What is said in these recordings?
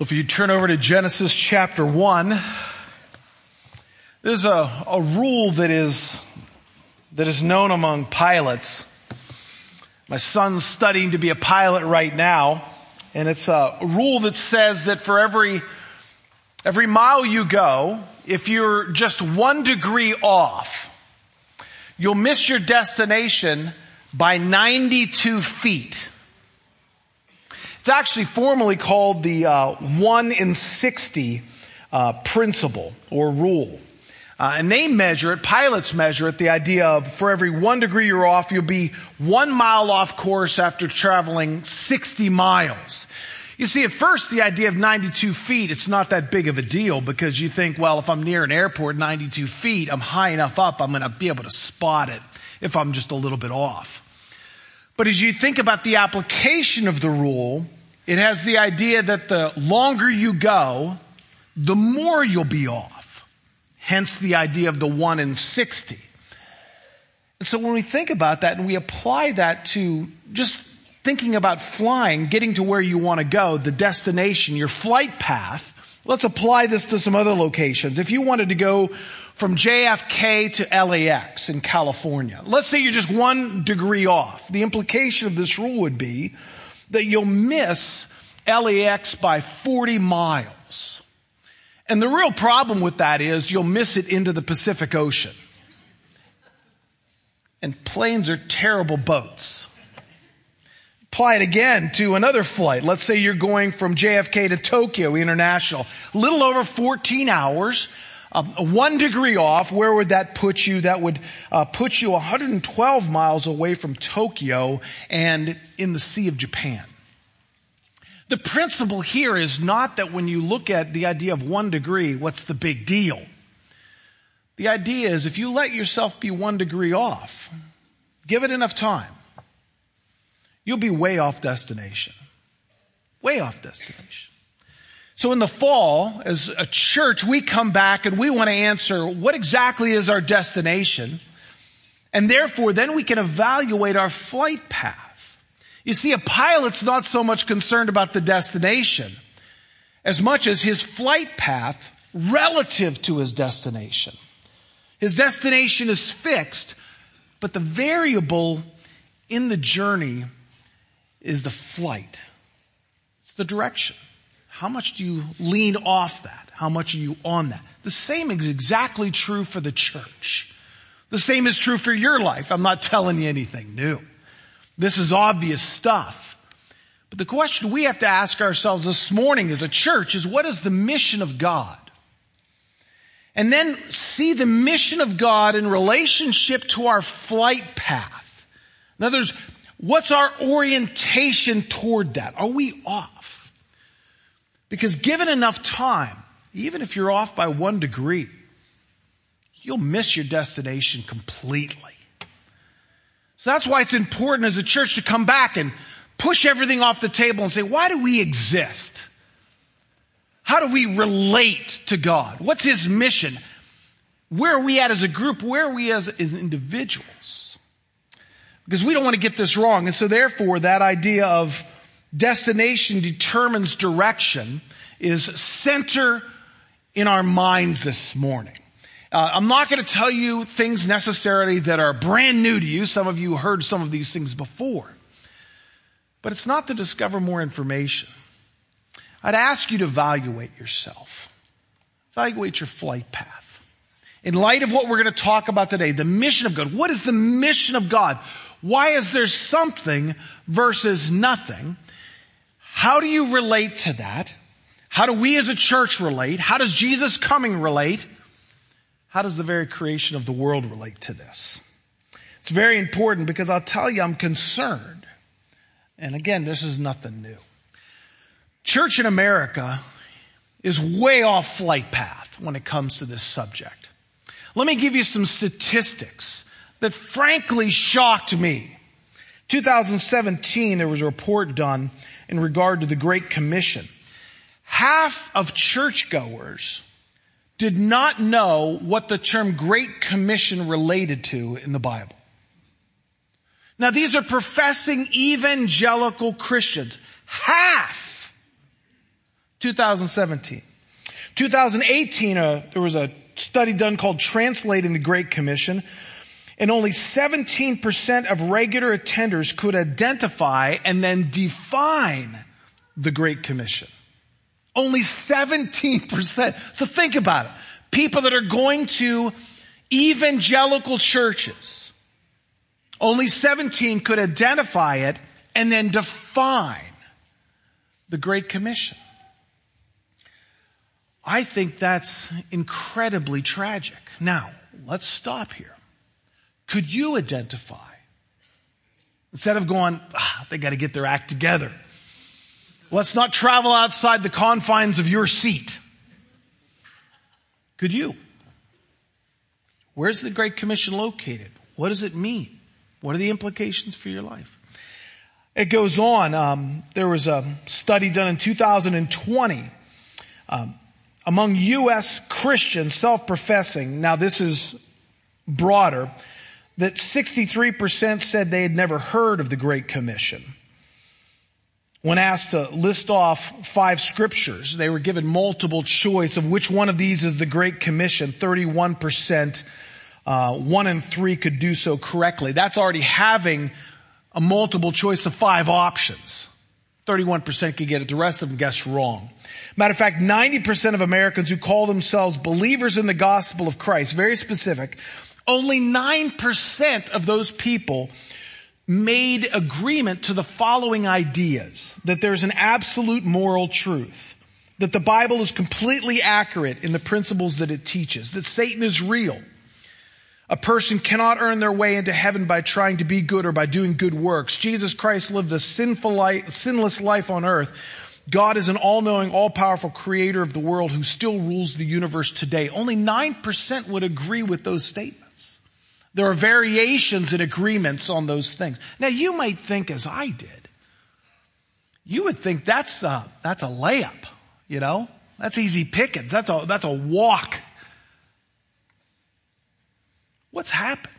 If you turn over to Genesis chapter 1, there's a, a rule that is, that is known among pilots. My son's studying to be a pilot right now, and it's a rule that says that for every, every mile you go, if you're just one degree off, you'll miss your destination by 92 feet. It's actually formally called the uh, 1 in 60 uh, principle or rule. Uh, and they measure it, pilots measure it, the idea of for every one degree you're off, you'll be one mile off course after traveling 60 miles. You see, at first, the idea of 92 feet, it's not that big of a deal because you think, well, if I'm near an airport 92 feet, I'm high enough up, I'm going to be able to spot it if I'm just a little bit off. But as you think about the application of the rule, it has the idea that the longer you go, the more you'll be off. Hence the idea of the one in 60. And so when we think about that and we apply that to just thinking about flying, getting to where you want to go, the destination, your flight path, let's apply this to some other locations. If you wanted to go from JFK to LAX in California, let's say you're just one degree off. The implication of this rule would be that you'll miss LAX by 40 miles. And the real problem with that is you'll miss it into the Pacific Ocean. And planes are terrible boats. Apply it again to another flight. Let's say you're going from JFK to Tokyo International. Little over 14 hours. Um, one degree off, where would that put you? That would uh, put you 112 miles away from Tokyo and in the Sea of Japan. The principle here is not that when you look at the idea of one degree, what's the big deal? The idea is if you let yourself be one degree off, give it enough time, you'll be way off destination. Way off destination. So in the fall, as a church, we come back and we want to answer what exactly is our destination? And therefore, then we can evaluate our flight path. You see, a pilot's not so much concerned about the destination as much as his flight path relative to his destination. His destination is fixed, but the variable in the journey is the flight. It's the direction. How much do you lean off that? How much are you on that? The same is exactly true for the church. The same is true for your life. I'm not telling you anything new. This is obvious stuff. But the question we have to ask ourselves this morning as a church is what is the mission of God? And then see the mission of God in relationship to our flight path. In other words, what's our orientation toward that? Are we off? Because given enough time, even if you're off by one degree, you'll miss your destination completely. So that's why it's important as a church to come back and push everything off the table and say, why do we exist? How do we relate to God? What's His mission? Where are we at as a group? Where are we as, as individuals? Because we don't want to get this wrong. And so therefore that idea of destination determines direction is center in our minds this morning. Uh, I'm not going to tell you things necessarily that are brand new to you. Some of you heard some of these things before. But it's not to discover more information. I'd ask you to evaluate yourself. Evaluate your flight path. In light of what we're going to talk about today, the mission of God. What is the mission of God? Why is there something versus nothing? How do you relate to that? How do we as a church relate? How does Jesus coming relate? How does the very creation of the world relate to this? It's very important because I'll tell you, I'm concerned. And again, this is nothing new. Church in America is way off flight path when it comes to this subject. Let me give you some statistics that frankly shocked me. 2017, there was a report done in regard to the Great Commission. Half of churchgoers did not know what the term Great Commission related to in the Bible. Now these are professing evangelical Christians. Half 2017. 2018, uh, there was a study done called Translating the Great Commission, and only 17% of regular attenders could identify and then define the Great Commission. Only 17%. So think about it. People that are going to evangelical churches, only 17 could identify it and then define the Great Commission. I think that's incredibly tragic. Now, let's stop here. Could you identify? Instead of going, ah, they got to get their act together. Let's not travel outside the confines of your seat. Could you? Where's the Great Commission located? What does it mean? What are the implications for your life? It goes on. Um, there was a study done in 2020 um, among U.S. Christians, self-professing. Now, this is broader. That 63% said they had never heard of the Great Commission. When asked to list off five scriptures, they were given multiple choice of which one of these is the Great Commission. 31%, uh, one in three could do so correctly. That's already having a multiple choice of five options. 31% could get it. The rest of them guessed wrong. Matter of fact, 90% of Americans who call themselves believers in the gospel of Christ, very specific, only 9% of those people made agreement to the following ideas. That there's an absolute moral truth. That the Bible is completely accurate in the principles that it teaches. That Satan is real a person cannot earn their way into heaven by trying to be good or by doing good works. Jesus Christ lived a sinful life, sinless life on earth. God is an all-knowing, all-powerful creator of the world who still rules the universe today. Only 9% would agree with those statements. There are variations and agreements on those things. Now you might think as I did, you would think that's a, that's a layup, you know? That's easy pickings. That's a, that's a walk What's happened?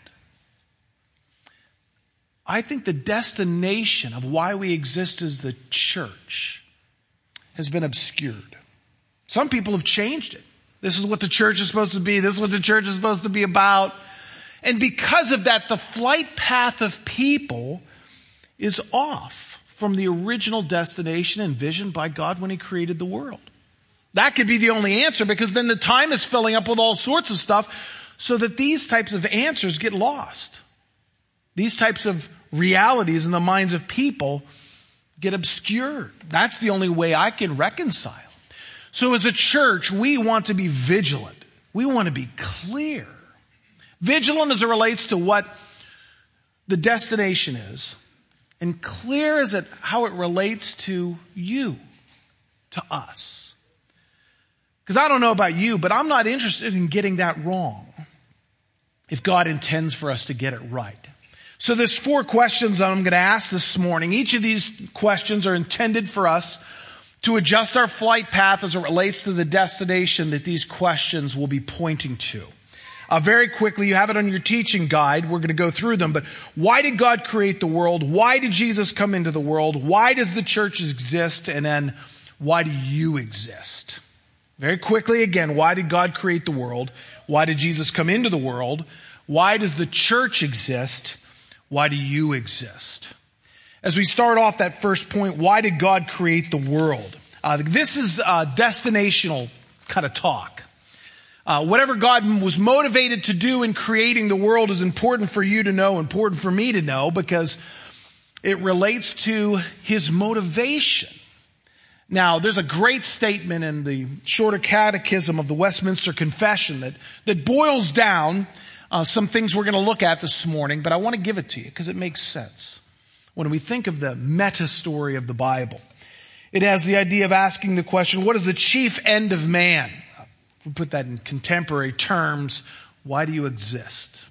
I think the destination of why we exist as the church has been obscured. Some people have changed it. This is what the church is supposed to be. This is what the church is supposed to be about. And because of that, the flight path of people is off from the original destination envisioned by God when He created the world. That could be the only answer because then the time is filling up with all sorts of stuff so that these types of answers get lost. These types of realities in the minds of people get obscured. That's the only way I can reconcile. So as a church, we want to be vigilant. We want to be clear. Vigilant as it relates to what the destination is, and clear as it how it relates to you, to us. Because I don't know about you, but I'm not interested in getting that wrong if God intends for us to get it right. So there's four questions that I'm going to ask this morning. Each of these questions are intended for us to adjust our flight path as it relates to the destination that these questions will be pointing to. Uh, very quickly, you have it on your teaching guide. We're going to go through them. But why did God create the world? Why did Jesus come into the world? Why does the church exist? And then why do you exist? Very quickly again, why did God create the world? Why did Jesus come into the world? Why does the church exist? Why do you exist? As we start off that first point, why did God create the world? Uh, this is uh, destinational kind of talk. Uh, whatever God was motivated to do in creating the world is important for you to know, important for me to know, because it relates to His motivation. Now, there's a great statement in the shorter catechism of the Westminster Confession that, that boils down uh, some things we're going to look at this morning, but I want to give it to you because it makes sense. When we think of the meta story of the Bible, it has the idea of asking the question, what is the chief end of man? We put that in contemporary terms, why do you exist?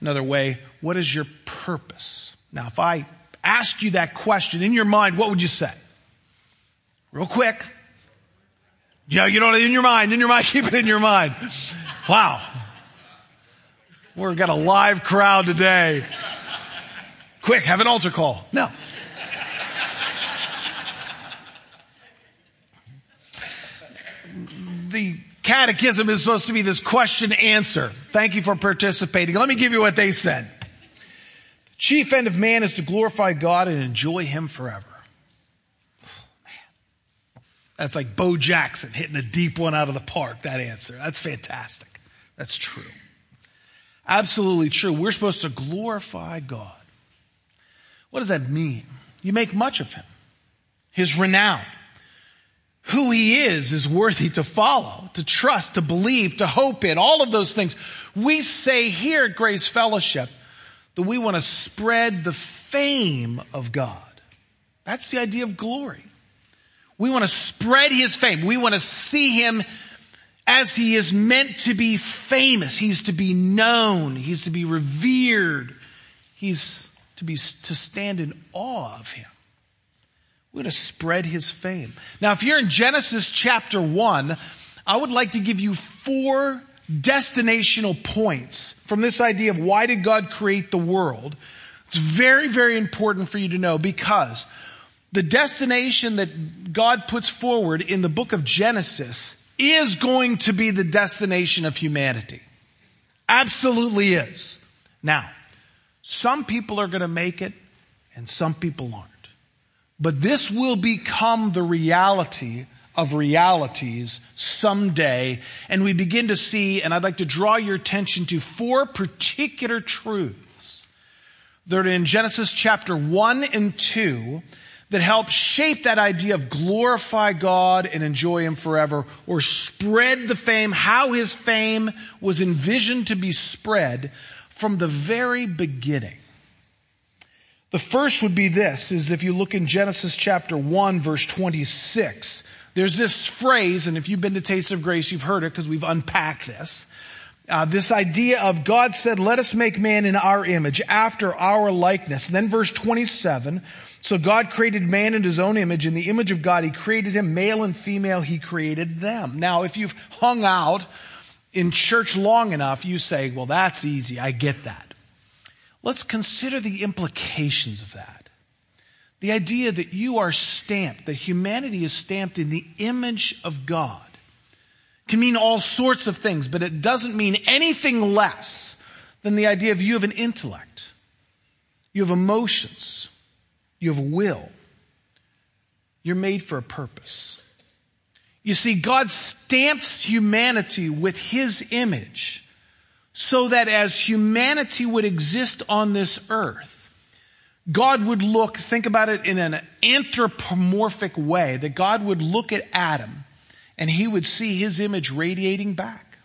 Another way, what is your purpose? Now, if I ask you that question in your mind, what would you say? Real quick. Yeah, you know, in your mind, in your mind, keep it in your mind. Wow. We've got a live crowd today. Quick, have an altar call. No. Catechism is supposed to be this question answer. Thank you for participating. Let me give you what they said. The chief end of man is to glorify God and enjoy Him forever. That's like Bo Jackson hitting a deep one out of the park, that answer. That's fantastic. That's true. Absolutely true. We're supposed to glorify God. What does that mean? You make much of Him, His renown who he is is worthy to follow, to trust, to believe, to hope in, all of those things. We say here at Grace Fellowship that we want to spread the fame of God. That's the idea of glory. We want to spread his fame. We want to see him as he is meant to be famous. He's to be known. He's to be revered. He's to be, to stand in awe of him. We're going to spread his fame. Now, if you're in Genesis chapter one, I would like to give you four destinational points from this idea of why did God create the world. It's very, very important for you to know because the destination that God puts forward in the book of Genesis is going to be the destination of humanity. Absolutely is. Now, some people are going to make it and some people aren't. But this will become the reality of realities someday. And we begin to see, and I'd like to draw your attention to four particular truths that are in Genesis chapter 1 and 2 that help shape that idea of glorify God and enjoy Him forever or spread the fame, how His fame was envisioned to be spread from the very beginning. The first would be this, is if you look in Genesis chapter 1 verse 26, there's this phrase, and if you've been to Taste of Grace, you've heard it because we've unpacked this. Uh, this idea of God said, let us make man in our image, after our likeness. And then verse 27, so God created man in his own image. In the image of God, he created him, male and female, he created them. Now, if you've hung out in church long enough, you say, well, that's easy. I get that. Let's consider the implications of that. The idea that you are stamped, that humanity is stamped in the image of God can mean all sorts of things, but it doesn't mean anything less than the idea of you have an intellect. You have emotions. You have will. You're made for a purpose. You see, God stamps humanity with His image so that as humanity would exist on this earth, God would look, think about it in an anthropomorphic way, that God would look at Adam and he would see his image radiating back.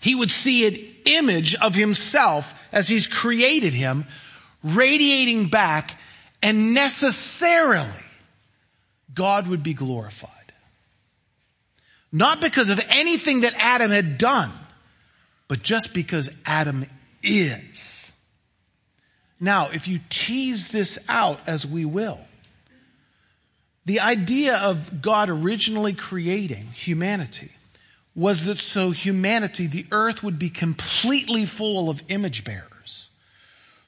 He would see an image of himself as he's created him radiating back and necessarily God would be glorified. Not because of anything that Adam had done, but just because Adam is. Now, if you tease this out as we will, the idea of God originally creating humanity was that so humanity, the earth would be completely full of image bearers.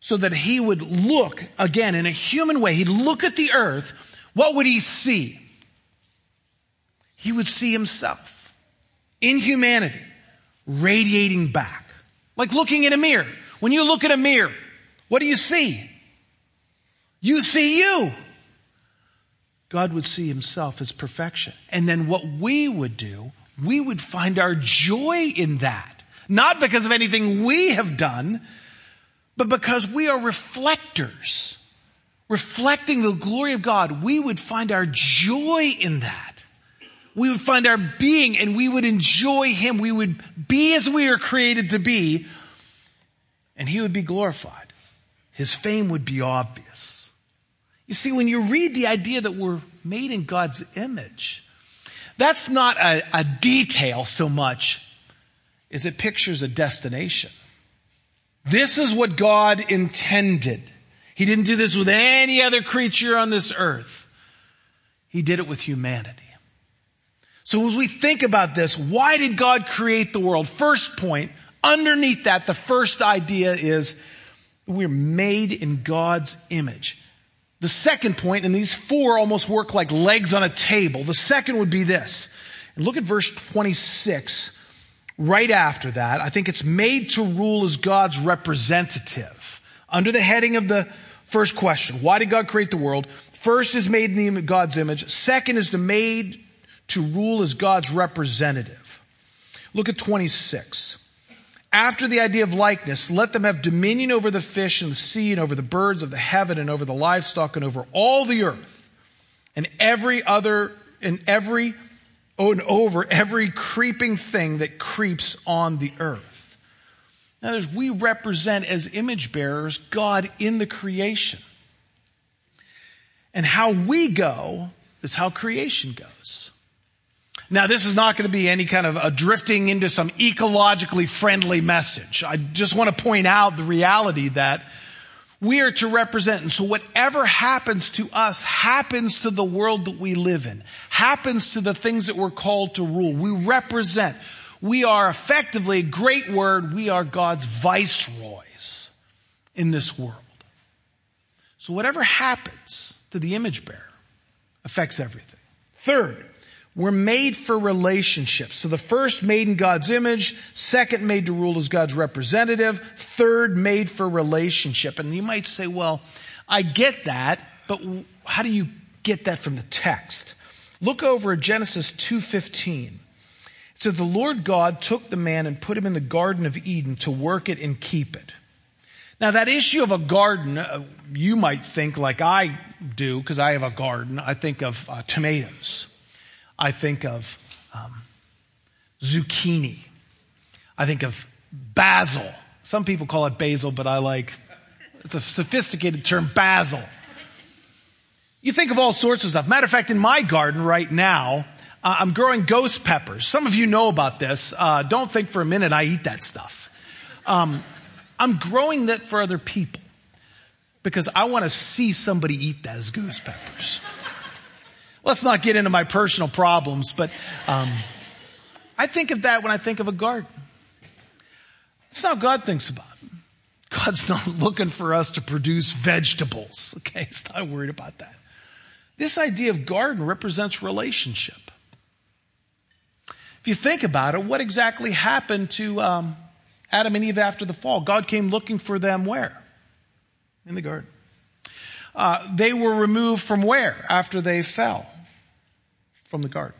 So that he would look, again, in a human way, he'd look at the earth, what would he see? He would see himself in humanity radiating back. Like looking in a mirror. When you look in a mirror, what do you see? You see you. God would see himself as perfection. And then what we would do, we would find our joy in that. Not because of anything we have done, but because we are reflectors. Reflecting the glory of God, we would find our joy in that we would find our being and we would enjoy Him. We would be as we are created to be and He would be glorified. His fame would be obvious. You see, when you read the idea that we're made in God's image, that's not a, a detail so much as it pictures a destination. This is what God intended. He didn't do this with any other creature on this earth. He did it with humanity. So as we think about this, why did God create the world? First point, underneath that, the first idea is we're made in God's image. The second point, and these four almost work like legs on a table. The second would be this. And look at verse 26. Right after that, I think it's made to rule as God's representative. Under the heading of the first question, why did God create the world? First is made in God's image. Second is the made to rule as God's representative. Look at 26. After the idea of likeness, let them have dominion over the fish and the sea and over the birds of the heaven and over the livestock and over all the earth and every other and every and over every creeping thing that creeps on the earth. Now, as we represent as image bearers God in the creation. And how we go is how creation goes. Now, this is not going to be any kind of a drifting into some ecologically friendly message. I just want to point out the reality that we are to represent. And so whatever happens to us happens to the world that we live in, happens to the things that we're called to rule. We represent. We are effectively, a great word, we are God's viceroys in this world. So whatever happens to the image bearer affects everything. Third, we're made for relationships. So the first made in God's image, second made to rule as God's representative, third made for relationship. And you might say, well, I get that, but how do you get that from the text? Look over at Genesis 2:15. It says the Lord God took the man and put him in the garden of Eden to work it and keep it. Now that issue of a garden, uh, you might think like I do because I have a garden. I think of uh, tomatoes. I think of um, zucchini. I think of basil. Some people call it basil, but I like, it's a sophisticated term, basil. You think of all sorts of stuff. Matter of fact, in my garden right now, uh, I'm growing ghost peppers. Some of you know about this. Uh, don't think for a minute I eat that stuff. Um, I'm growing that for other people because I want to see somebody eat those ghost peppers. Let's not get into my personal problems, but um, I think of that when I think of a garden. It's not God thinks about. God's not looking for us to produce vegetables. Okay, He's not worried about that. This idea of garden represents relationship. If you think about it, what exactly happened to um, Adam and Eve after the fall? God came looking for them where? In the garden. Uh, they were removed from where after they fell? From the garden.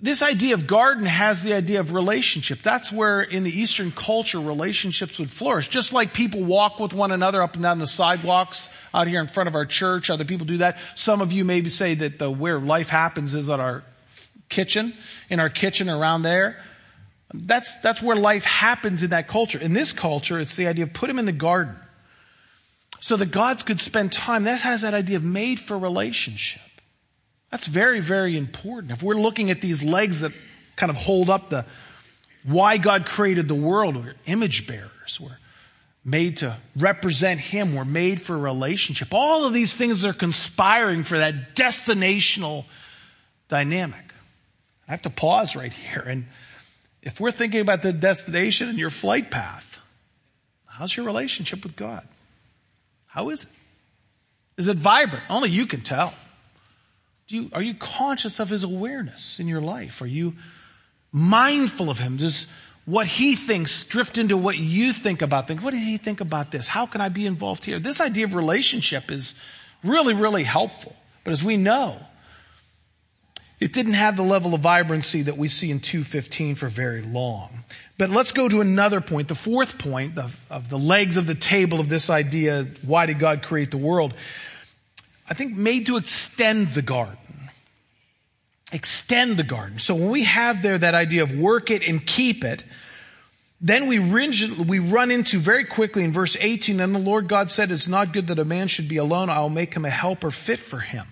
This idea of garden has the idea of relationship. That's where in the Eastern culture relationships would flourish. Just like people walk with one another up and down the sidewalks out here in front of our church, other people do that. Some of you maybe say that the where life happens is at our kitchen, in our kitchen around there. That's, that's where life happens in that culture. In this culture, it's the idea of put him in the garden so that gods could spend time. That has that idea of made for relationship. That's very, very important. If we're looking at these legs that kind of hold up the why God created the world, we're image bearers. We're made to represent Him. We're made for a relationship. All of these things are conspiring for that destinational dynamic. I have to pause right here. And if we're thinking about the destination and your flight path, how's your relationship with God? How is it? Is it vibrant? Only you can tell. Do you, are you conscious of his awareness in your life? Are you mindful of him? Does what he thinks drift into what you think about things? What did he think about this? How can I be involved here? This idea of relationship is really, really helpful. But as we know, it didn't have the level of vibrancy that we see in 215 for very long. But let's go to another point, the fourth point of, of the legs of the table of this idea, why did God create the world? I think, made to extend the garden. Extend the garden. So when we have there that idea of work it and keep it, then we, we run into very quickly in verse 18, and the Lord God said, it's not good that a man should be alone. I'll make him a helper fit for him.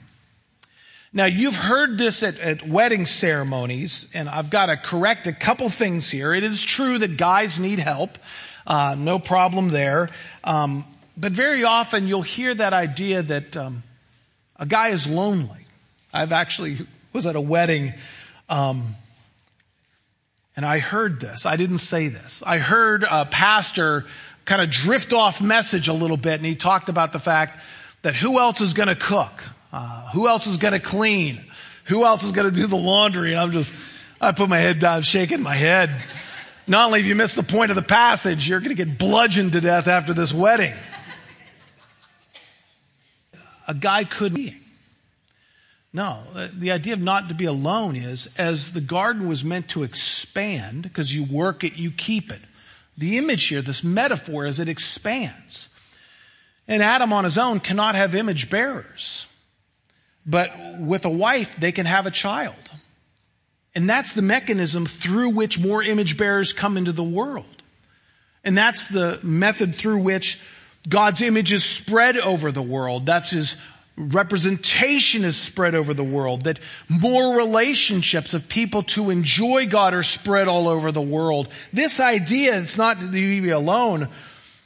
Now you've heard this at, at wedding ceremonies, and I've got to correct a couple things here. It is true that guys need help. Uh, no problem there. Um, but very often you'll hear that idea that um, a guy is lonely. I've actually was at a wedding, um, and I heard this. I didn't say this. I heard a pastor kind of drift off message a little bit, and he talked about the fact that who else is going to cook, uh, who else is going to clean, who else is going to do the laundry? And I'm just, I put my head down, shaking my head. Not only have you missed the point of the passage, you're going to get bludgeoned to death after this wedding. A guy could be. No, uh, the idea of not to be alone is as the garden was meant to expand, because you work it, you keep it. The image here, this metaphor, is it expands. And Adam on his own cannot have image bearers. But with a wife, they can have a child. And that's the mechanism through which more image bearers come into the world. And that's the method through which God's image is spread over the world. That's his representation is spread over the world, that more relationships of people to enjoy God are spread all over the world. This idea, it's not to be alone,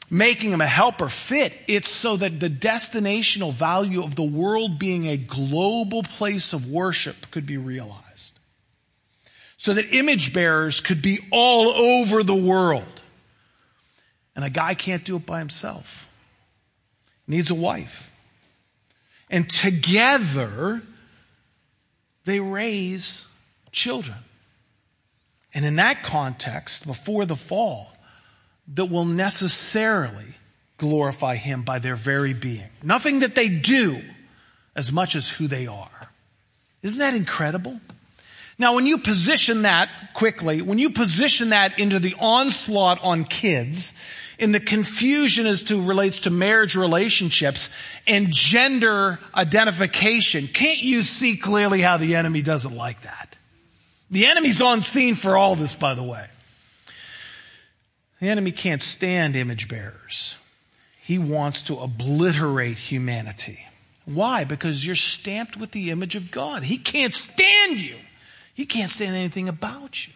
making him a helper fit. It's so that the destinational value of the world being a global place of worship could be realized. So that image bearers could be all over the world. And a guy can't do it by himself. Needs a wife. And together, they raise children. And in that context, before the fall, that will necessarily glorify Him by their very being. Nothing that they do as much as who they are. Isn't that incredible? Now, when you position that quickly, when you position that into the onslaught on kids, in the confusion as to relates to marriage relationships and gender identification, can't you see clearly how the enemy doesn't like that? The enemy's on scene for all this, by the way. The enemy can't stand image bearers. He wants to obliterate humanity. Why? Because you're stamped with the image of God. He can't stand you. He can't stand anything about you.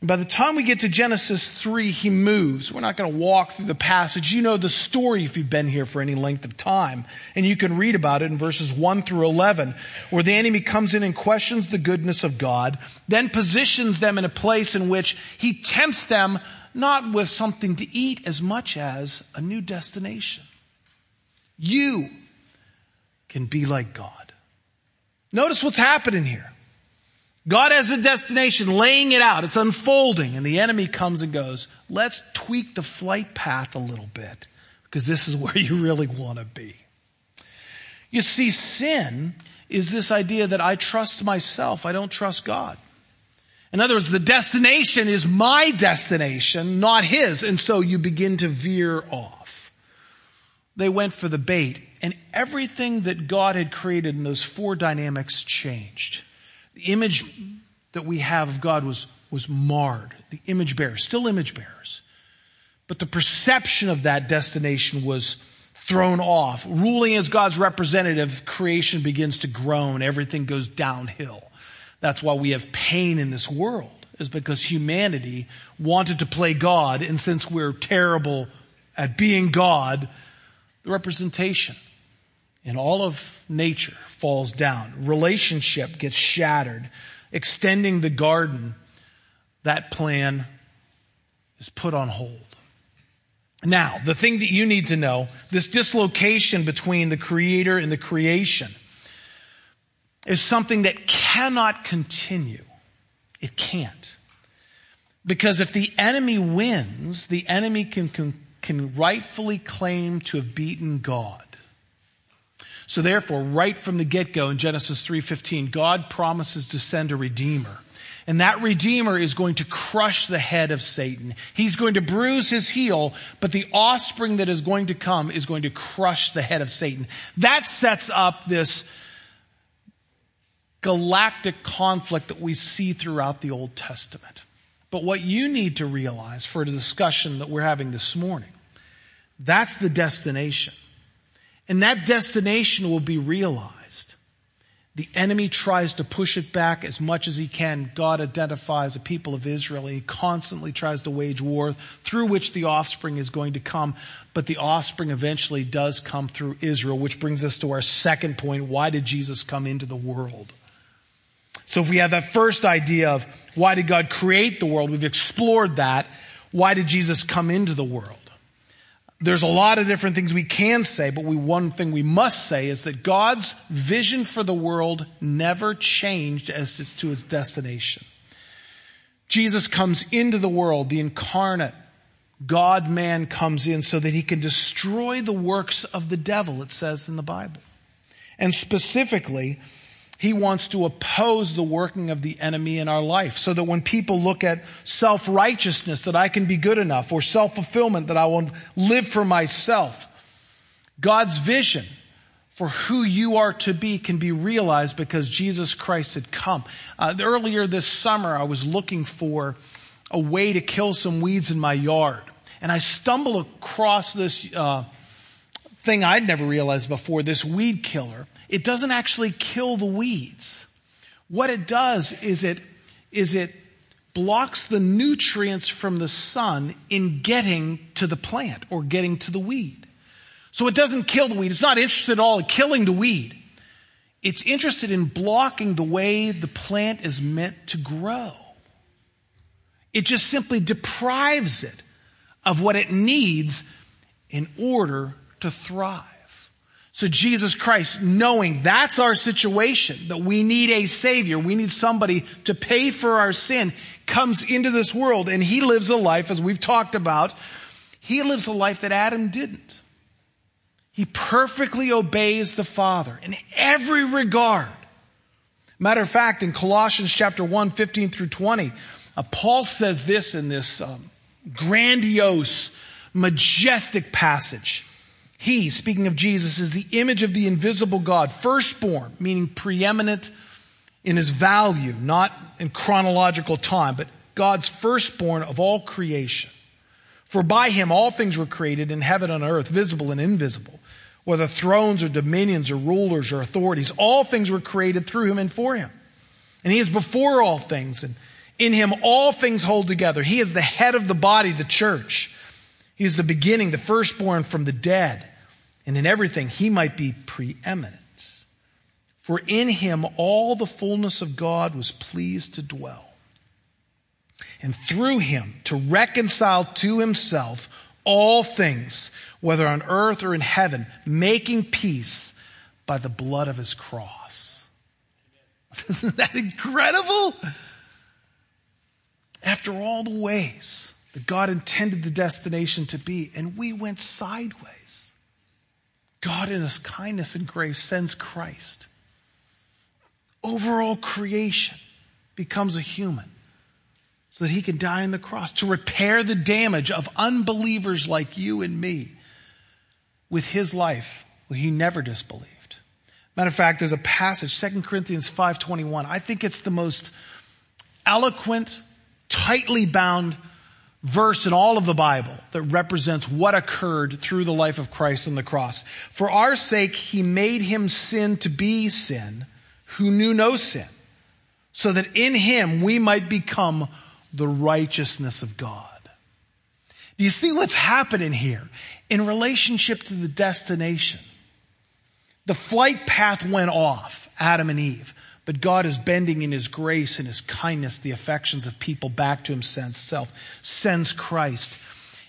And by the time we get to Genesis 3, he moves. We're not going to walk through the passage. You know the story if you've been here for any length of time. And you can read about it in verses 1 through 11, where the enemy comes in and questions the goodness of God, then positions them in a place in which he tempts them not with something to eat as much as a new destination. You can be like God. Notice what's happening here. God has a destination, laying it out. It's unfolding. And the enemy comes and goes, let's tweak the flight path a little bit because this is where you really want to be. You see, sin is this idea that I trust myself. I don't trust God. In other words, the destination is my destination, not his. And so you begin to veer off. They went for the bait and everything that God had created in those four dynamics changed. The image that we have of God was, was marred. The image bearers, still image bearers. But the perception of that destination was thrown off. Ruling as God's representative, creation begins to groan. Everything goes downhill. That's why we have pain in this world, is because humanity wanted to play God, and since we're terrible at being God, the representation in all of nature falls down. Relationship gets shattered. Extending the garden, that plan is put on hold. Now, the thing that you need to know, this dislocation between the creator and the creation is something that cannot continue. It can't. Because if the enemy wins, the enemy can, can, can rightfully claim to have beaten God. So therefore, right from the get-go in Genesis 3:15, God promises to send a redeemer. And that redeemer is going to crush the head of Satan. He's going to bruise his heel, but the offspring that is going to come is going to crush the head of Satan. That sets up this galactic conflict that we see throughout the Old Testament. But what you need to realize for the discussion that we're having this morning, that's the destination. And that destination will be realized. The enemy tries to push it back as much as he can. God identifies the people of Israel. and He constantly tries to wage war through which the offspring is going to come. But the offspring eventually does come through Israel, which brings us to our second point. Why did Jesus come into the world? So if we have that first idea of why did God create the world, we've explored that. Why did Jesus come into the world? There's a lot of different things we can say, but we, one thing we must say is that God's vision for the world never changed as to its destination. Jesus comes into the world, the incarnate God man comes in so that he can destroy the works of the devil, it says in the Bible. And specifically, he wants to oppose the working of the enemy in our life so that when people look at self-righteousness that I can be good enough or self-fulfillment that I will live for myself, God's vision for who you are to be can be realized because Jesus Christ had come. Uh, earlier this summer, I was looking for a way to kill some weeds in my yard. And I stumbled across this uh, thing I'd never realized before, this weed killer. It doesn't actually kill the weeds. What it does is it, is it blocks the nutrients from the sun in getting to the plant or getting to the weed. So it doesn't kill the weed. It's not interested at all in killing the weed. It's interested in blocking the way the plant is meant to grow. It just simply deprives it of what it needs in order to thrive. So Jesus Christ, knowing that's our situation, that we need a savior, we need somebody to pay for our sin, comes into this world and he lives a life, as we've talked about, he lives a life that Adam didn't. He perfectly obeys the Father in every regard. Matter of fact, in Colossians chapter 1, 15 through 20, uh, Paul says this in this um, grandiose, majestic passage. He, speaking of Jesus, is the image of the invisible God, firstborn, meaning preeminent in his value, not in chronological time, but God's firstborn of all creation. For by him all things were created in heaven and earth, visible and invisible, whether thrones or dominions or rulers or authorities, all things were created through him and for him. And he is before all things, and in him all things hold together. He is the head of the body, the church. He is the beginning, the firstborn from the dead. And in everything, he might be preeminent. For in him all the fullness of God was pleased to dwell. And through him to reconcile to himself all things, whether on earth or in heaven, making peace by the blood of his cross. Isn't that incredible? After all the ways that God intended the destination to be, and we went sideways. God, in His kindness and grace, sends Christ. Overall creation becomes a human so that He can die on the cross to repair the damage of unbelievers like you and me with His life, where He never disbelieved. Matter of fact, there's a passage, 2 Corinthians 5.21. I think it's the most eloquent, tightly bound verse in all of the Bible that represents what occurred through the life of Christ on the cross. For our sake, he made him sin to be sin who knew no sin so that in him we might become the righteousness of God. Do you see what's happening here in relationship to the destination? The flight path went off, Adam and Eve. But God is bending in His grace and His kindness the affections of people back to Himself, sends Christ.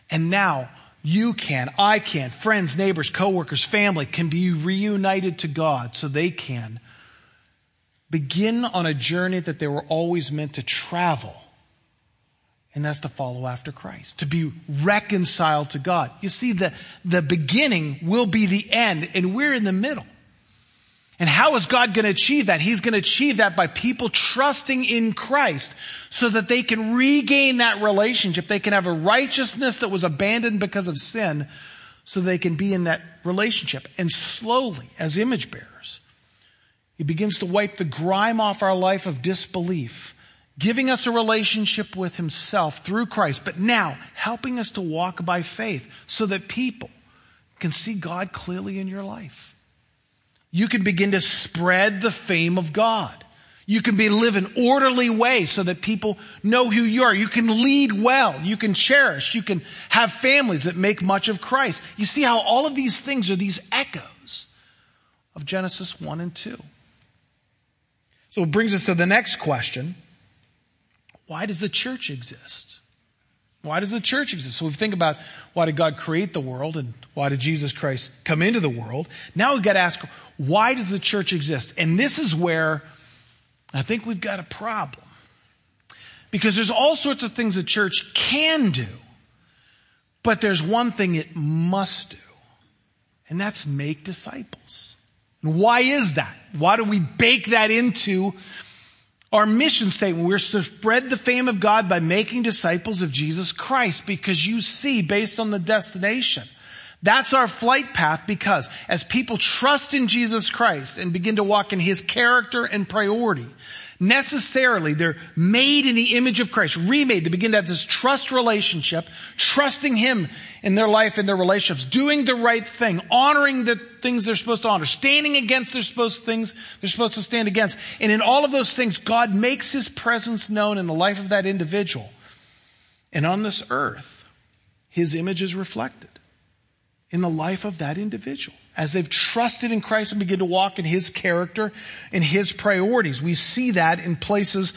And now you can, I can, friends, neighbors, coworkers, family can be reunited to God so they can begin on a journey that they were always meant to travel. And that's to follow after Christ, to be reconciled to God. You see, the, the beginning will be the end, and we're in the middle. And how is God going to achieve that? He's going to achieve that by people trusting in Christ so that they can regain that relationship. They can have a righteousness that was abandoned because of sin so they can be in that relationship. And slowly, as image bearers, He begins to wipe the grime off our life of disbelief, giving us a relationship with Himself through Christ, but now helping us to walk by faith so that people can see God clearly in your life you can begin to spread the fame of God. You can be live an orderly way so that people know who you are. You can lead well. You can cherish. You can have families that make much of Christ. You see how all of these things are these echoes of Genesis 1 and 2. So it brings us to the next question. Why does the church exist? Why does the church exist? So we think about why did God create the world and why did Jesus Christ come into the world? Now we've got to ask, why does the church exist? And this is where I think we've got a problem. Because there's all sorts of things the church can do, but there's one thing it must do, and that's make disciples. And why is that? Why do we bake that into our mission statement? We're to spread the fame of God by making disciples of Jesus Christ because you see, based on the destination, that's our flight path because as people trust in Jesus Christ and begin to walk in His character and priority, necessarily they're made in the image of Christ, remade. They begin to have this trust relationship, trusting Him in their life and their relationships, doing the right thing, honoring the things they're supposed to honor, standing against their supposed things they're supposed to stand against. And in all of those things, God makes His presence known in the life of that individual. And on this earth, His image is reflected in the life of that individual. As they've trusted in Christ and begin to walk in His character and His priorities. We see that in places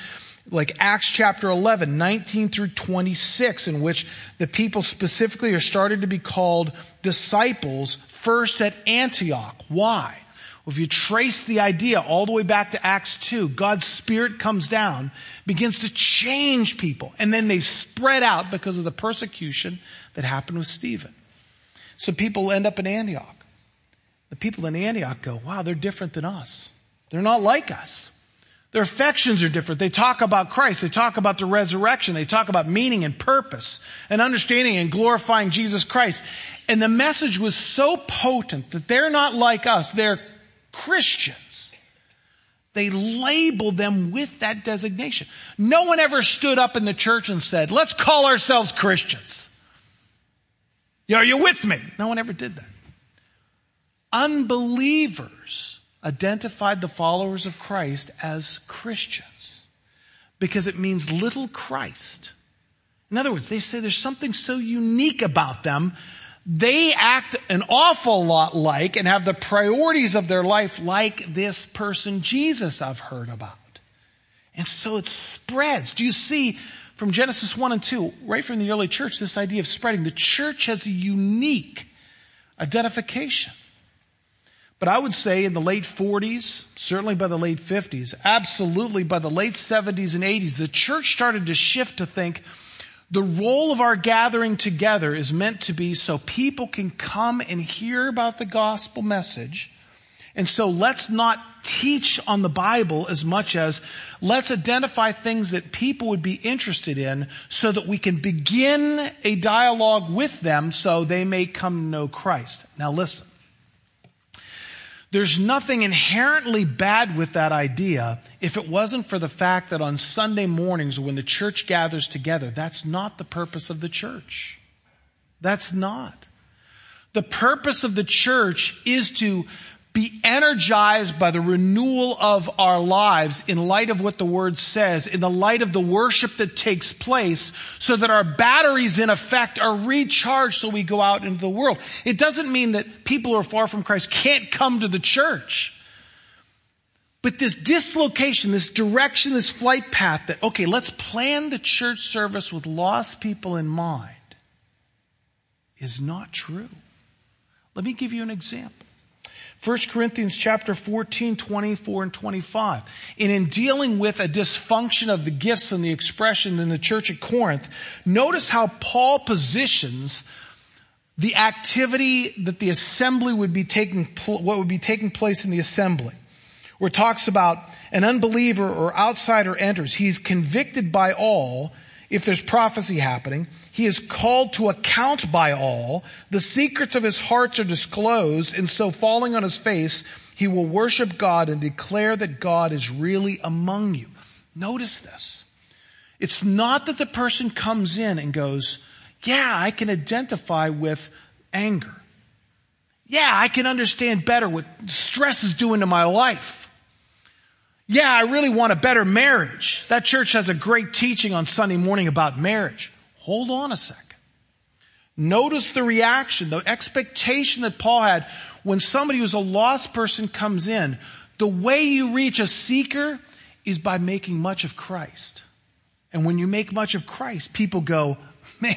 like Acts chapter 11, 19 through 26, in which the people specifically are started to be called disciples first at Antioch. Why? Well, if you trace the idea all the way back to Acts 2, God's Spirit comes down, begins to change people, and then they spread out because of the persecution that happened with Stephen. So people end up in Antioch. The people in Antioch go, wow, they're different than us. They're not like us. Their affections are different. They talk about Christ. They talk about the resurrection. They talk about meaning and purpose and understanding and glorifying Jesus Christ. And the message was so potent that they're not like us. They're Christians. They labeled them with that designation. No one ever stood up in the church and said, let's call ourselves Christians. Are you with me? No one ever did that. Unbelievers identified the followers of Christ as Christians because it means little Christ. In other words, they say there's something so unique about them. They act an awful lot like and have the priorities of their life like this person Jesus I've heard about. And so it spreads. Do you see from Genesis 1 and 2, right from the early church, this idea of spreading. The church has a unique identification. But I would say in the late 40s, certainly by the late 50s, absolutely by the late 70s and 80s, the church started to shift to think the role of our gathering together is meant to be so people can come and hear about the gospel message and so let's not teach on the Bible as much as let's identify things that people would be interested in so that we can begin a dialogue with them so they may come to know Christ. Now listen. There's nothing inherently bad with that idea if it wasn't for the fact that on Sunday mornings when the church gathers together, that's not the purpose of the church. That's not. The purpose of the church is to be energized by the renewal of our lives in light of what the word says, in the light of the worship that takes place, so that our batteries in effect are recharged so we go out into the world. It doesn't mean that people who are far from Christ can't come to the church. But this dislocation, this direction, this flight path that, okay, let's plan the church service with lost people in mind is not true. Let me give you an example. 1 Corinthians chapter 14, 24 and 25. And in dealing with a dysfunction of the gifts and the expression in the church at Corinth, notice how Paul positions the activity that the assembly would be taking, what would be taking place in the assembly. Where it talks about an unbeliever or outsider enters. He's convicted by all if there's prophecy happening. He is called to account by all. The secrets of his hearts are disclosed, and so falling on his face, he will worship God and declare that God is really among you. Notice this. It's not that the person comes in and goes, yeah, I can identify with anger. Yeah, I can understand better what stress is doing to my life. Yeah, I really want a better marriage. That church has a great teaching on Sunday morning about marriage. Hold on a second. Notice the reaction, the expectation that Paul had when somebody who's a lost person comes in. The way you reach a seeker is by making much of Christ. And when you make much of Christ, people go, man,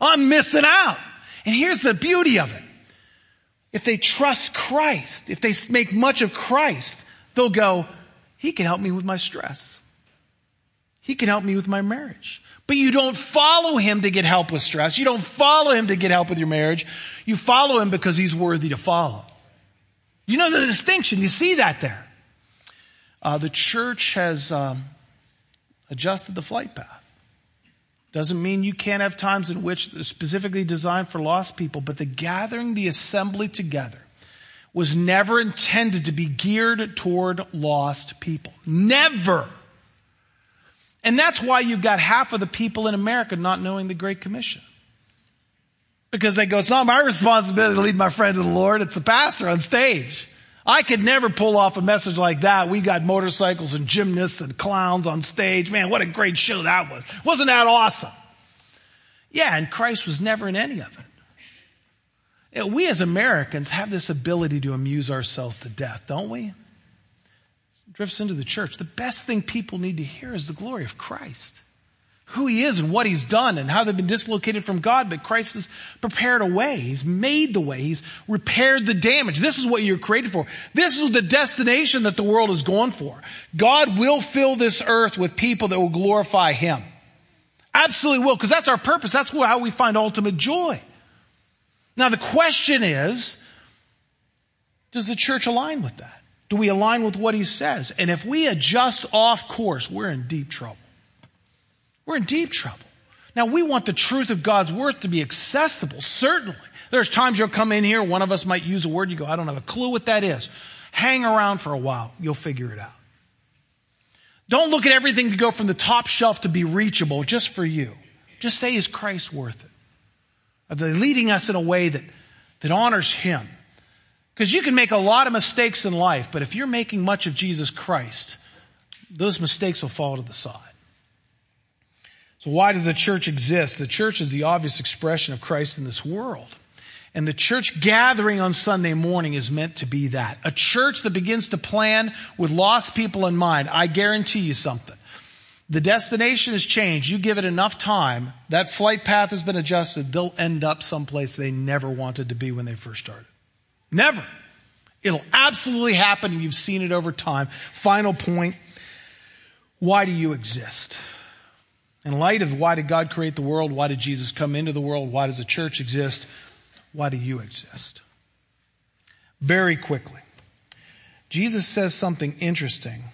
I'm missing out. And here's the beauty of it. If they trust Christ, if they make much of Christ, they'll go, He can help me with my stress. He can help me with my marriage. But you don't follow Him to get help with stress. You don't follow Him to get help with your marriage. You follow Him because He's worthy to follow. You know the distinction. You see that there. Uh, the church has um, adjusted the flight path. Doesn't mean you can't have times in which specifically designed for lost people, but the gathering, the assembly together was never intended to be geared toward lost people. Never. And that's why you've got half of the people in America not knowing the Great Commission. Because they go, it's not my responsibility to lead my friend to the Lord, it's the pastor on stage. I could never pull off a message like that. We got motorcycles and gymnasts and clowns on stage. Man, what a great show that was. Wasn't that awesome? Yeah, and Christ was never in any of it. We as Americans have this ability to amuse ourselves to death, don't we? Drifts into the church. The best thing people need to hear is the glory of Christ who he is and what he's done and how they've been dislocated from God, but Christ has prepared a way. He's made the way. He's repaired the damage. This is what you're created for. This is the destination that the world is going for. God will fill this earth with people that will glorify him. Absolutely will, because that's our purpose. That's how we find ultimate joy. Now the question is, does the church align with that? Do we align with what he says? And if we adjust off course, we're in deep trouble. We're in deep trouble. Now we want the truth of God's word to be accessible, certainly. There's times you'll come in here, one of us might use a word, you go, I don't have a clue what that is. Hang around for a while, you'll figure it out. Don't look at everything to go from the top shelf to be reachable just for you. Just say, is Christ worth it? Are they leading us in a way that, that honors Him? Because you can make a lot of mistakes in life, but if you're making much of Jesus Christ, those mistakes will fall to the side. So why does the church exist? The church is the obvious expression of Christ in this world. And the church gathering on Sunday morning is meant to be that. A church that begins to plan with lost people in mind. I guarantee you something. The destination has changed. You give it enough time, that flight path has been adjusted, they'll end up someplace they never wanted to be when they first started. Never. It'll absolutely happen and you've seen it over time. Final point. Why do you exist? In light of why did God create the world? Why did Jesus come into the world? Why does the church exist? Why do you exist? Very quickly. Jesus says something interesting.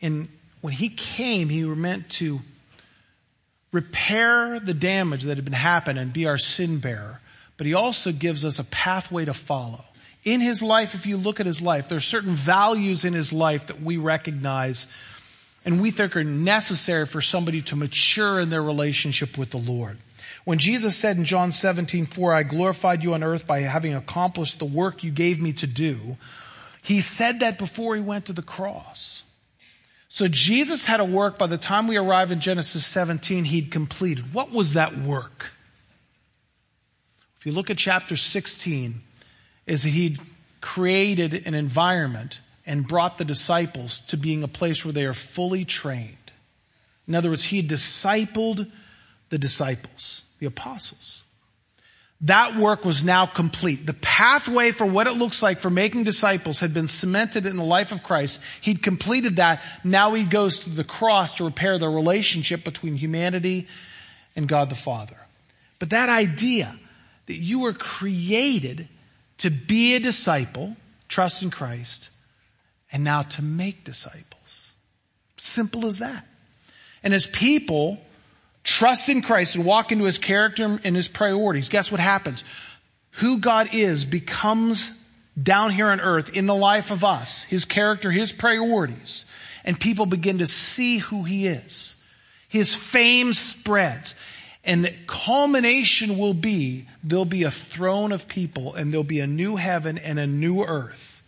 In, when he came, he meant to repair the damage that had been happened and be our sin bearer. But he also gives us a pathway to follow. In his life, if you look at his life, there are certain values in his life that we recognize and we think are necessary for somebody to mature in their relationship with the Lord. When Jesus said in John 17, 4, I glorified you on earth by having accomplished the work you gave me to do, he said that before he went to the cross. So Jesus had a work by the time we arrive in Genesis 17, he'd completed. What was that work? If you look at chapter 16, is he'd created an environment and brought the disciples to being a place where they are fully trained. In other words, he discipled the disciples, the apostles. That work was now complete. The pathway for what it looks like for making disciples had been cemented in the life of Christ. He'd completed that. Now he goes to the cross to repair the relationship between humanity and God the Father. But that idea that you were created to be a disciple, trust in Christ, and now to make disciples. Simple as that. And as people trust in Christ and walk into his character and his priorities, guess what happens? Who God is becomes down here on earth in the life of us, his character, his priorities, and people begin to see who he is. His fame spreads. And the culmination will be there'll be a throne of people and there'll be a new heaven and a new earth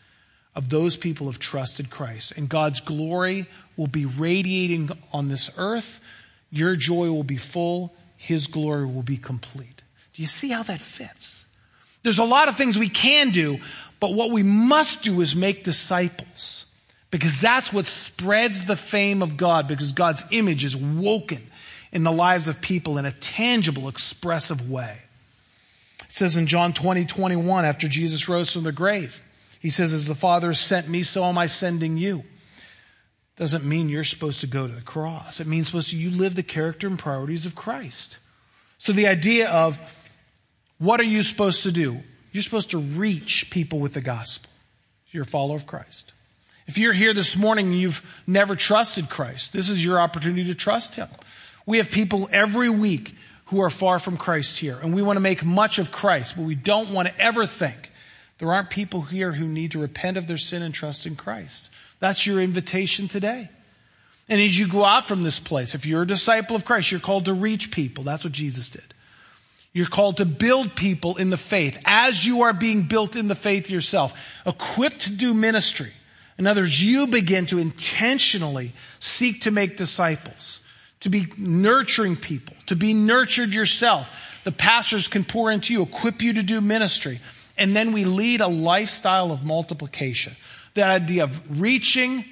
of those people who have trusted Christ. And God's glory will be radiating on this earth. Your joy will be full. His glory will be complete. Do you see how that fits? There's a lot of things we can do, but what we must do is make disciples. Because that's what spreads the fame of God, because God's image is woken in the lives of people in a tangible, expressive way. It says in John 20, 21, after Jesus rose from the grave, he says, as the Father sent me, so am I sending you. Doesn't mean you're supposed to go to the cross. It means supposed to, you live the character and priorities of Christ. So the idea of what are you supposed to do? You're supposed to reach people with the gospel. You're a follower of Christ. If you're here this morning and you've never trusted Christ, this is your opportunity to trust Him. We have people every week who are far from Christ here, and we want to make much of Christ, but we don't want to ever think there aren't people here who need to repent of their sin and trust in Christ. That's your invitation today. And as you go out from this place, if you're a disciple of Christ, you're called to reach people. That's what Jesus did. You're called to build people in the faith as you are being built in the faith yourself, equipped to do ministry. In other words, you begin to intentionally seek to make disciples, to be nurturing people, to be nurtured yourself. The pastors can pour into you, equip you to do ministry. And then we lead a lifestyle of multiplication. That idea of reaching,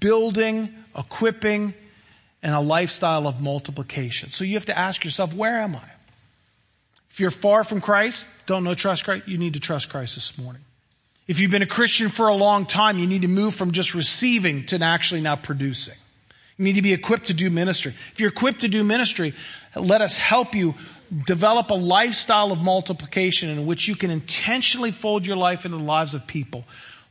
building, equipping, and a lifestyle of multiplication. So you have to ask yourself, where am I? If you're far from Christ, don't know trust Christ, you need to trust Christ this morning. If you've been a Christian for a long time, you need to move from just receiving to actually now producing. You need to be equipped to do ministry. If you're equipped to do ministry, let us help you develop a lifestyle of multiplication in which you can intentionally fold your life into the lives of people,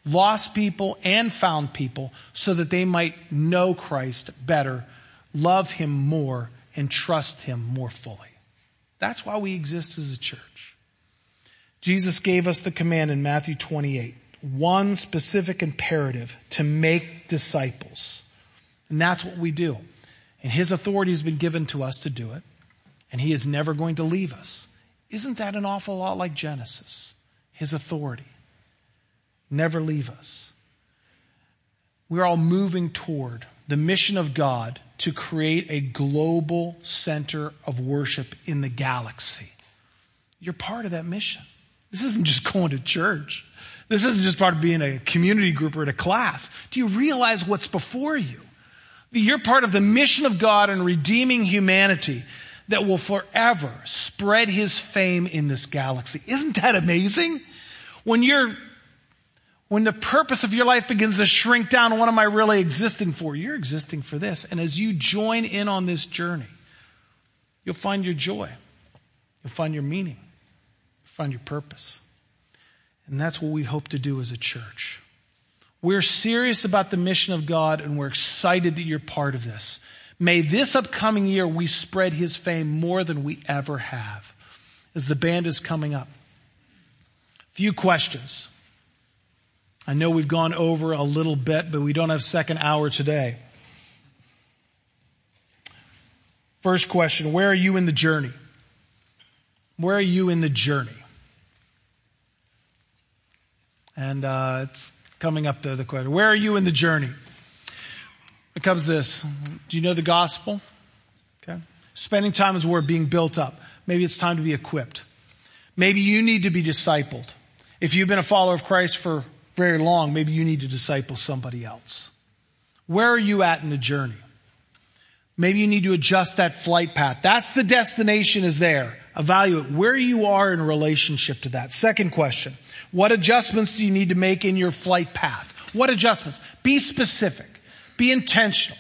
lost people and found people, so that they might know Christ better, love Him more, and trust Him more fully. That's why we exist as a church. Jesus gave us the command in Matthew 28, one specific imperative to make disciples. And that's what we do. And his authority has been given to us to do it. And he is never going to leave us. Isn't that an awful lot like Genesis? His authority. Never leave us. We're all moving toward the mission of God to create a global center of worship in the galaxy. You're part of that mission. This isn't just going to church. This isn't just part of being a community group or at a class. Do you realize what's before you? You're part of the mission of God in redeeming humanity that will forever spread his fame in this galaxy. Isn't that amazing? When you're when the purpose of your life begins to shrink down, what am I really existing for? You're existing for this. And as you join in on this journey, you'll find your joy. You'll find your meaning. You'll find your purpose. And that's what we hope to do as a church. We're serious about the mission of God and we're excited that you're part of this. May this upcoming year we spread his fame more than we ever have. As the band is coming up. Few questions. I know we've gone over a little bit, but we don't have second hour today. First question, where are you in the journey? Where are you in the journey? And uh, it's coming up to the question. Where are you in the journey? It comes this. Do you know the gospel? Okay. Spending time is where being built up. Maybe it's time to be equipped. Maybe you need to be discipled. If you've been a follower of Christ for very long, maybe you need to disciple somebody else. Where are you at in the journey? Maybe you need to adjust that flight path. That's the destination is there. Evaluate where you are in relationship to that. Second question. What adjustments do you need to make in your flight path? What adjustments? Be specific. Be intentional.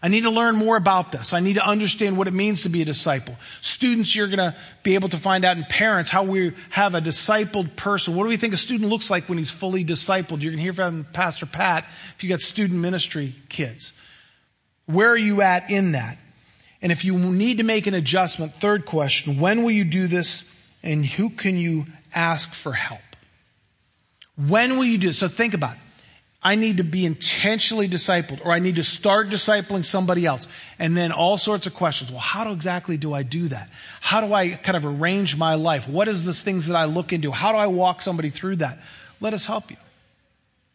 I need to learn more about this. I need to understand what it means to be a disciple. Students, you're going to be able to find out, and parents, how we have a discipled person. What do we think a student looks like when he's fully discipled? You're going to hear from Pastor Pat if you got student ministry kids. Where are you at in that? And if you need to make an adjustment, third question, when will you do this and who can you ask for help? When will you do this? So think about it. I need to be intentionally discipled or I need to start discipling somebody else. And then all sorts of questions. Well, how exactly do I do that? How do I kind of arrange my life? What is the things that I look into? How do I walk somebody through that? Let us help you.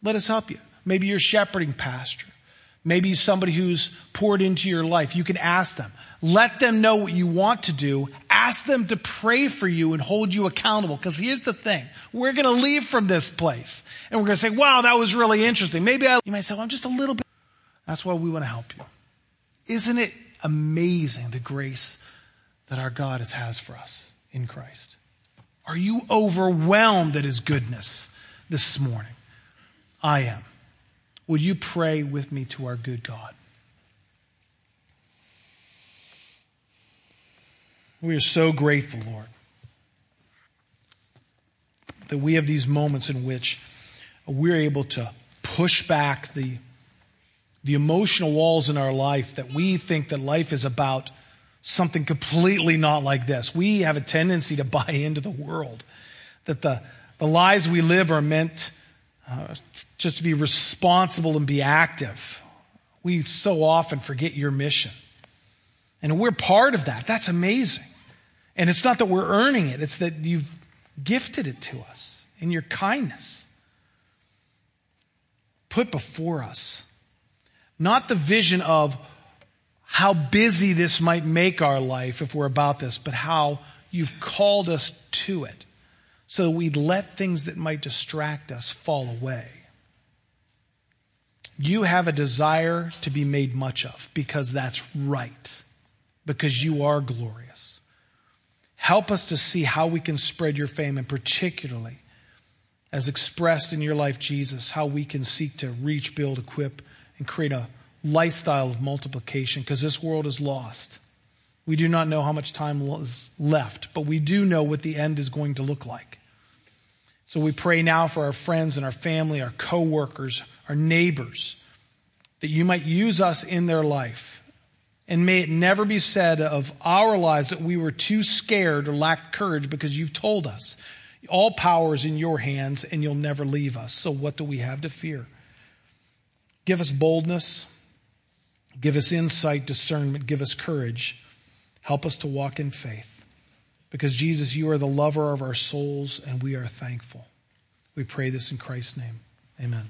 Let us help you. Maybe you're shepherding pastor. Maybe somebody who's poured into your life. You can ask them. Let them know what you want to do. Ask them to pray for you and hold you accountable. Because here's the thing. We're going to leave from this place. And we're going to say, wow, that was really interesting. Maybe I, you might say, well, I'm just a little bit. That's why we want to help you. Isn't it amazing the grace that our God has, has for us in Christ? Are you overwhelmed at his goodness this morning? I am. Will you pray with me to our good God? We are so grateful, Lord, that we have these moments in which we're able to push back the, the emotional walls in our life that we think that life is about something completely not like this. We have a tendency to buy into the world, that the, the lives we live are meant uh, just to be responsible and be active. We so often forget your mission. And we're part of that. That's amazing. And it's not that we're earning it, it's that you've gifted it to us in your kindness. Put before us not the vision of how busy this might make our life if we're about this, but how you've called us to it so we'd let things that might distract us fall away. You have a desire to be made much of because that's right, because you are glorious. Help us to see how we can spread your fame, and particularly, as expressed in your life, Jesus, how we can seek to reach, build, equip, and create a lifestyle of multiplication because this world is lost. We do not know how much time is left, but we do know what the end is going to look like. So we pray now for our friends and our family, our coworkers, our neighbors, that you might use us in their life and may it never be said of our lives that we were too scared or lacked courage because you've told us all power is in your hands and you'll never leave us. So what do we have to fear? Give us boldness. Give us insight, discernment. Give us courage. Help us to walk in faith. Because Jesus, you are the lover of our souls and we are thankful. We pray this in Christ's name. Amen.